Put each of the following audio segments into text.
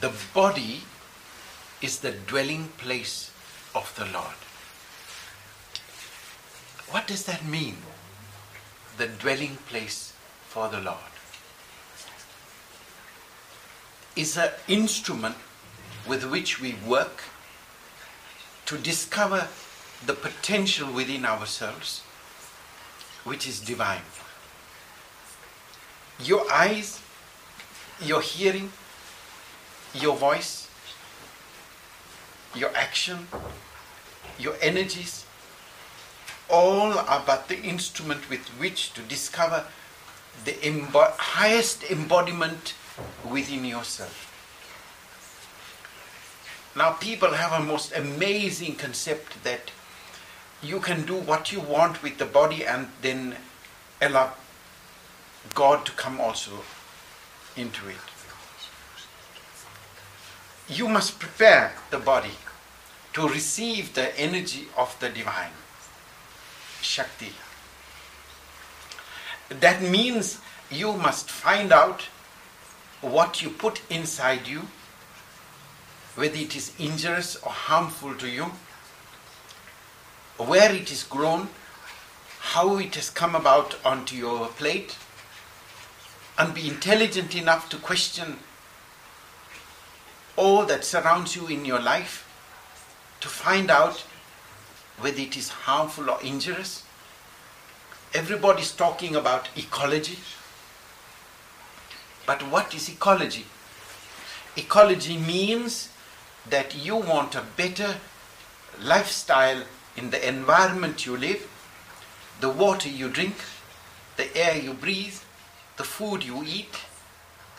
the body is the dwelling place of the Lord. What does that mean? The dwelling place for the Lord is an instrument with which we work to discover the potential within ourselves, which is divine. Your eyes, your hearing, your voice, your action, your energies, all are but the instrument with which to discover the embo- highest embodiment within yourself. Now, people have a most amazing concept that you can do what you want with the body and then allow God to come also into it. You must prepare the body to receive the energy of the divine Shakti. That means you must find out what you put inside you, whether it is injurious or harmful to you, where it is grown, how it has come about onto your plate, and be intelligent enough to question all that surrounds you in your life to find out whether it is harmful or injurious. Everybody's talking about ecology. But what is ecology? Ecology means that you want a better lifestyle in the environment you live, the water you drink, the air you breathe, the food you eat,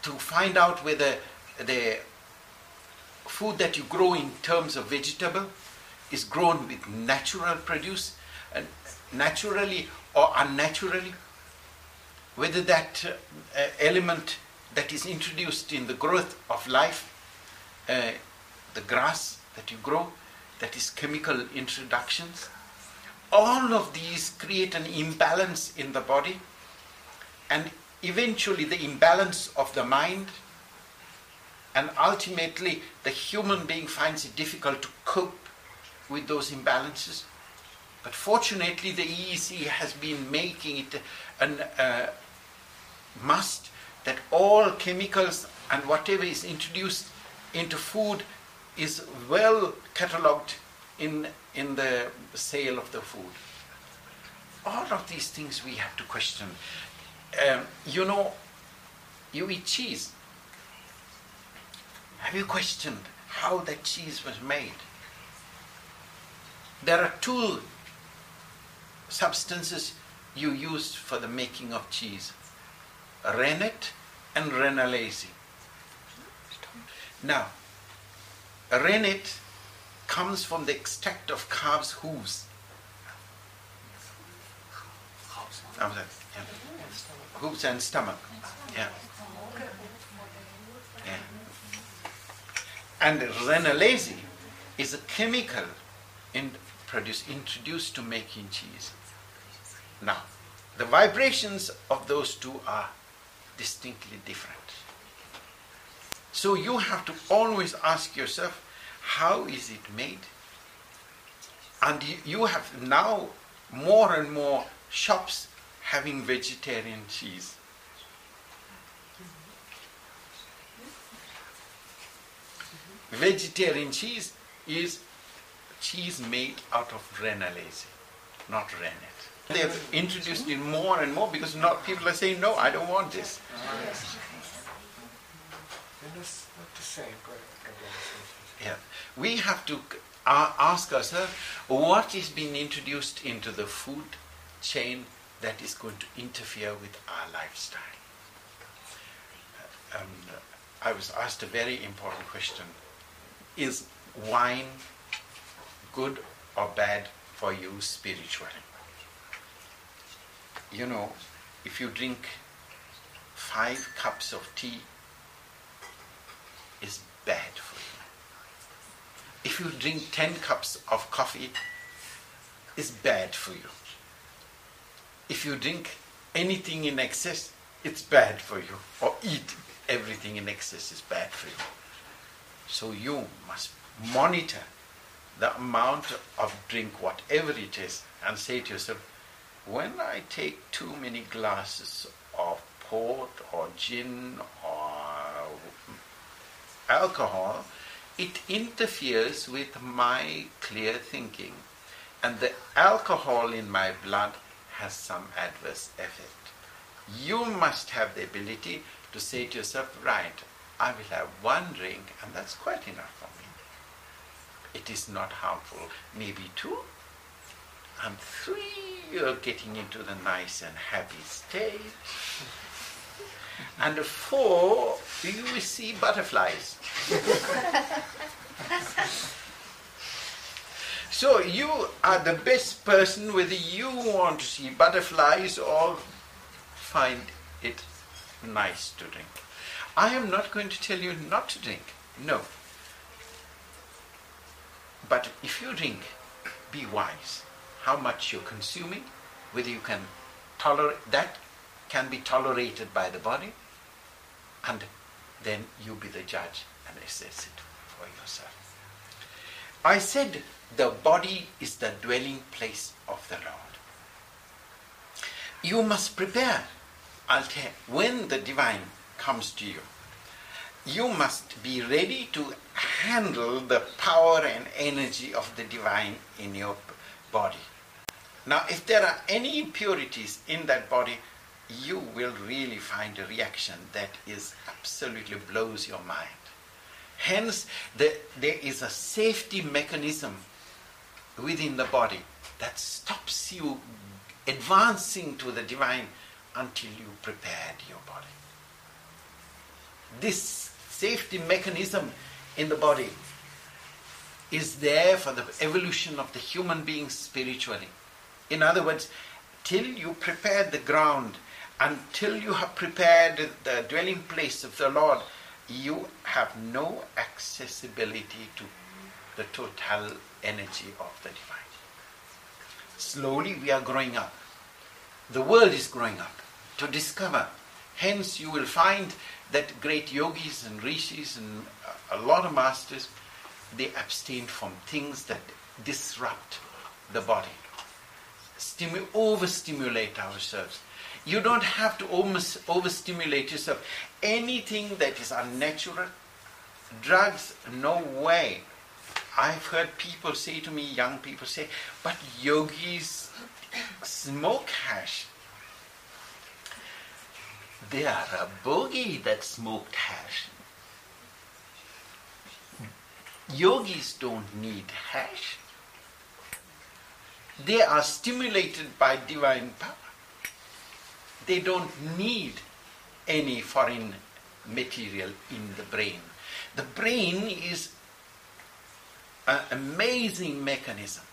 to find out whether the food that you grow in terms of vegetable is grown with natural produce and naturally or unnaturally. Whether that uh, element that is introduced in the growth of life uh, the grass that you grow that is chemical introductions all of these create an imbalance in the body. And eventually the imbalance of the mind and ultimately the human being finds it difficult to cope with those imbalances. But fortunately, the EEC has been making it a uh, must that all chemicals and whatever is introduced into food is well catalogued in, in the sale of the food. All of these things we have to question. Um, you know, you eat cheese. Have you questioned how that cheese was made? There are two substances you use for the making of cheese rennet and rennilase. Now, rennet comes from the extract of calves' hooves. Hooves and stomach. Yeah. And rennilase is a chemical in produce, introduced to making cheese. Now, the vibrations of those two are distinctly different. So you have to always ask yourself, how is it made? And you have now more and more shops having vegetarian cheese. Vegetarian cheese is cheese made out of rennilase, not rennet. They've introduced it more and more because not people are saying, no, I don't want this. Yeah. We have to uh, ask ourselves what is being introduced into the food chain that is going to interfere with our lifestyle. And I was asked a very important question Is wine good or bad for you spiritually? You know, if you drink five cups of tea, it's bad for you. If you drink ten cups of coffee, it's bad for you. If you drink anything in excess, it's bad for you. Or eat everything in excess is bad for you. So you must monitor the amount of drink, whatever it is, and say to yourself, when I take too many glasses of port or gin or alcohol, it interferes with my clear thinking. And the alcohol in my blood has some adverse effect. You must have the ability to say to yourself, right, I will have one drink, and that's quite enough for me. It is not harmful. Maybe two, and three, you're getting into the nice and happy state. And four, you will see butterflies. so you are the best person whether you want to see butterflies or find it nice to drink. I am not going to tell you not to drink. No. But if you drink, be wise how much you're consuming, whether you can tolerate that can be tolerated by the body, and then you be the judge and assess it for yourself. I said the body is the dwelling place of the Lord. You must prepare. I'll tell when the divine comes to you. You must be ready to handle the power and energy of the divine in your body. Now, if there are any impurities in that body, you will really find a reaction that is absolutely blows your mind. Hence, the, there is a safety mechanism within the body that stops you advancing to the divine until you prepared your body. This safety mechanism in the body is there for the evolution of the human being spiritually. In other words, till you prepare the ground, until you have prepared the dwelling place of the Lord, you have no accessibility to the total energy of the divine. Slowly we are growing up. The world is growing up to discover. Hence, you will find that great yogis and rishis and a lot of masters they abstain from things that disrupt the body stimu- overstimulate ourselves. You don't have to overstimulate yourself. Anything that is unnatural, drugs, no way. I've heard people say to me, young people say, but yogis smoke hash. They are a bogey that smoked hash. Yogis don't need hash. They are stimulated by divine power. They don't need any foreign material in the brain. The brain is an amazing mechanism.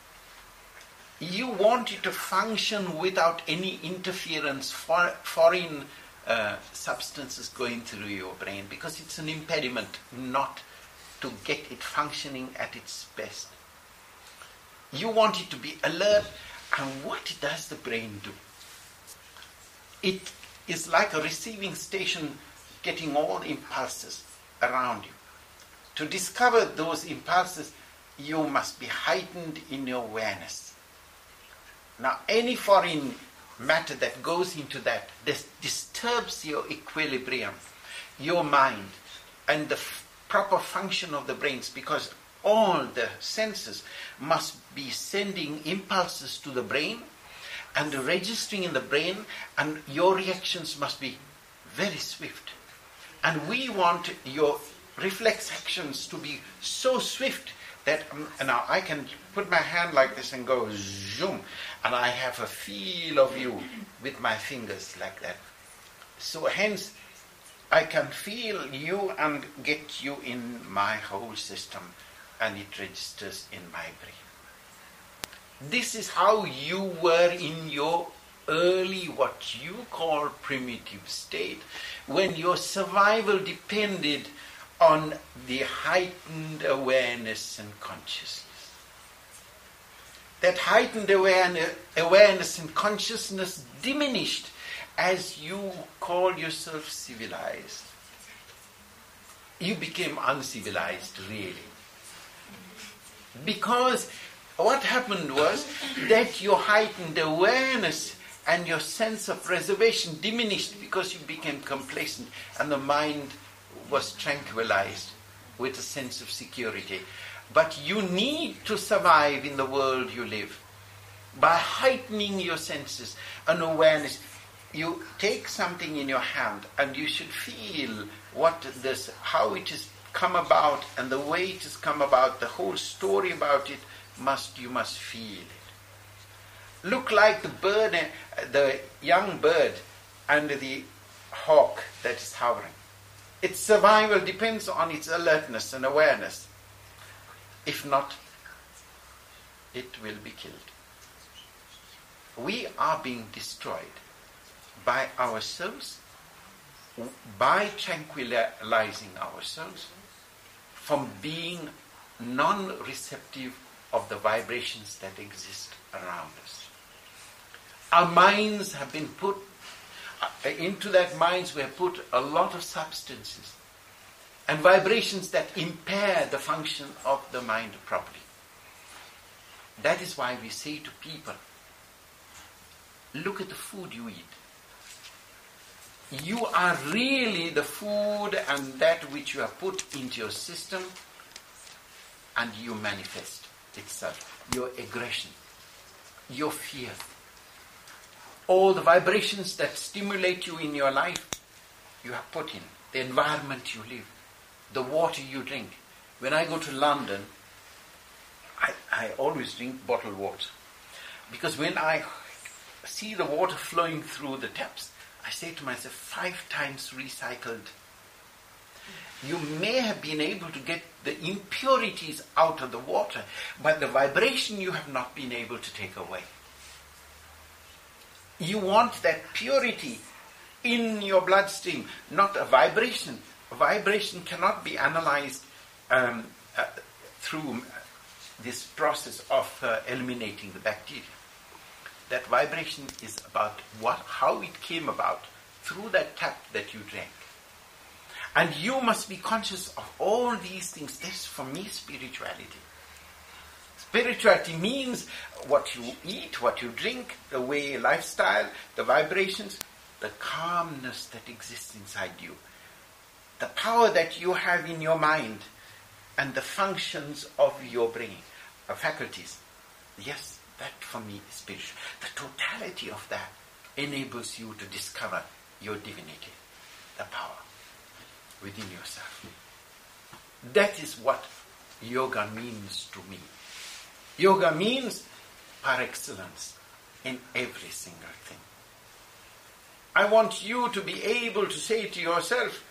You want it to function without any interference, for, foreign substances going through your brain, because it's an impediment not to get it functioning at its best. You want it to be alert. And what does the brain do? It is like a receiving station getting all impulses around you. To discover those impulses, you must be heightened in your awareness. Now, any foreign matter that goes into that dis- disturbs your equilibrium, your mind, and the f- proper function of the brains because all the senses must be sending impulses to the brain and registering in the brain, and your reactions must be very swift. And we want your reflex actions to be so swift that um, now I can put my hand like this and go zoom, and I have a feel of you with my fingers like that. So hence, I can feel you and get you in my whole system and it registers in my brain. This is how you were in your early, what you call primitive state, when your survival depended on the heightened awareness and consciousness. That heightened awareness awareness and consciousness diminished as you call yourself civilized. you became uncivilized, really. Because what happened was that your heightened awareness and your sense of reservation diminished because you became complacent and the mind was tranquilized with a sense of security. But you need to survive in the world you live by heightening your senses and awareness. You take something in your hand and you should feel what this, how it has come about and the way it has come about, the whole story about it must, you must feel it. Look like the bird, uh, the young bird under the hawk that is hovering. Its survival depends on its alertness and awareness. If not, it will be killed. We are being destroyed by ourselves, by tranquilizing ourselves from being non receptive of the vibrations that exist around us. Our minds have been put, Uh, into that minds we have put a lot of substances and vibrations that impair the function of the mind properly. That is why we say to people, look at the food you eat. You are really the food and that which you have put into your system and you manifest itself. Your aggression, your fear, all the vibrations that stimulate you in your life, you have put in. The environment you live, the water you drink. When I go to London, I, I always drink bottled water. Because when I see the water flowing through the taps, I say to myself, five times recycled. You may have been able to get the impurities out of the water, but the vibration you have not been able to take away. You want that purity in your bloodstream, not a vibration. A vibration cannot be analyzed um, uh, through this process of uh, eliminating the bacteria. That vibration is about what, how it came about through that tap that you drank. And you must be conscious of all these things. This, for me, spirituality. Spirituality means what you eat, what you drink, the way lifestyle, the vibrations, the calmness that exists inside you, the power that you have in your mind, and the functions of your brain, uh, faculties. Yes, that for me is spiritual. The totality of that enables you to discover your divinity, the power within yourself. That is what yoga means to me. Yoga means par excellence in every single thing. I want you to be able to say to yourself,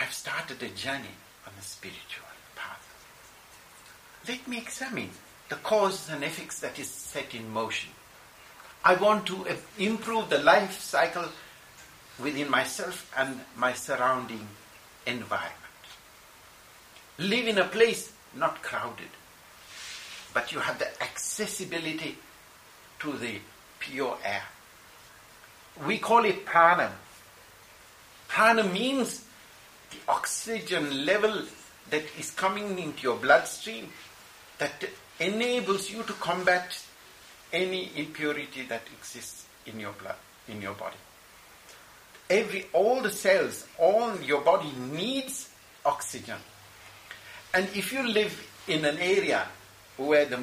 I've started a journey on the spiritual path. Let me examine the causes and effects that is set in motion. I want to uh, improve the life cycle within myself and my surrounding environment. Live in a place not crowded, but you have the accessibility to the pure air. We call it prana. Prana means the oxygen level that is coming into your bloodstream that enables you to combat any impurity that exists in your blood, in your body. Every, all the cells, all your body needs oxygen. And if you live in an area where the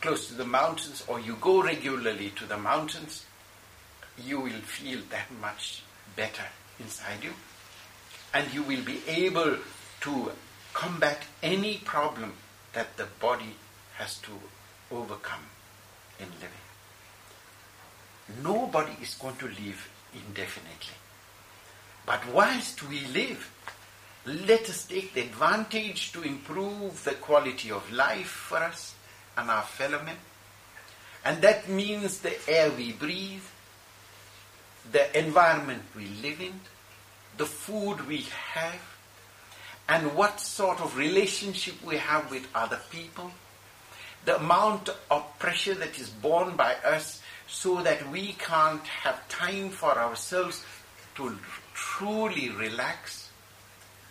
close to the mountains or you go regularly to the mountains, you will feel that much better inside you. And you will be able to combat any problem that the body has to overcome in living. Nobody is going to live indefinitely. But whilst we live, let us take the advantage to improve the quality of life for us and our fellow. And that means the air we breathe, the environment we live in, the food we have, and what sort of relationship we have with other people, the amount of pressure that is borne by us so that we can't have time for ourselves to truly relax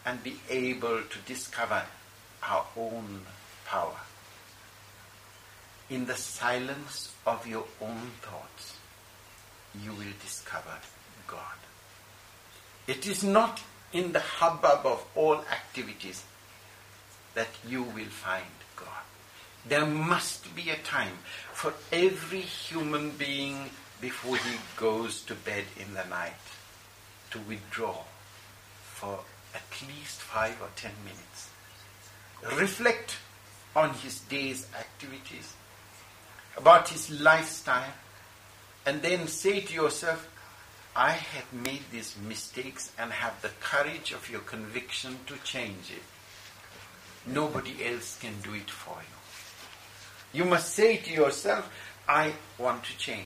and be able to discover our own power. In the silence of your own thoughts, you will discover God. It is not in the hubbub of all activities that you will find God. There must be a time for every human being before he goes to bed in the night to withdraw for at least five or ten minutes. Reflect on his day's activities, about his lifestyle, and then say to yourself, I have made these mistakes and have the courage of your conviction to change it. Nobody else can do it for you. You must say to yourself, I want to change.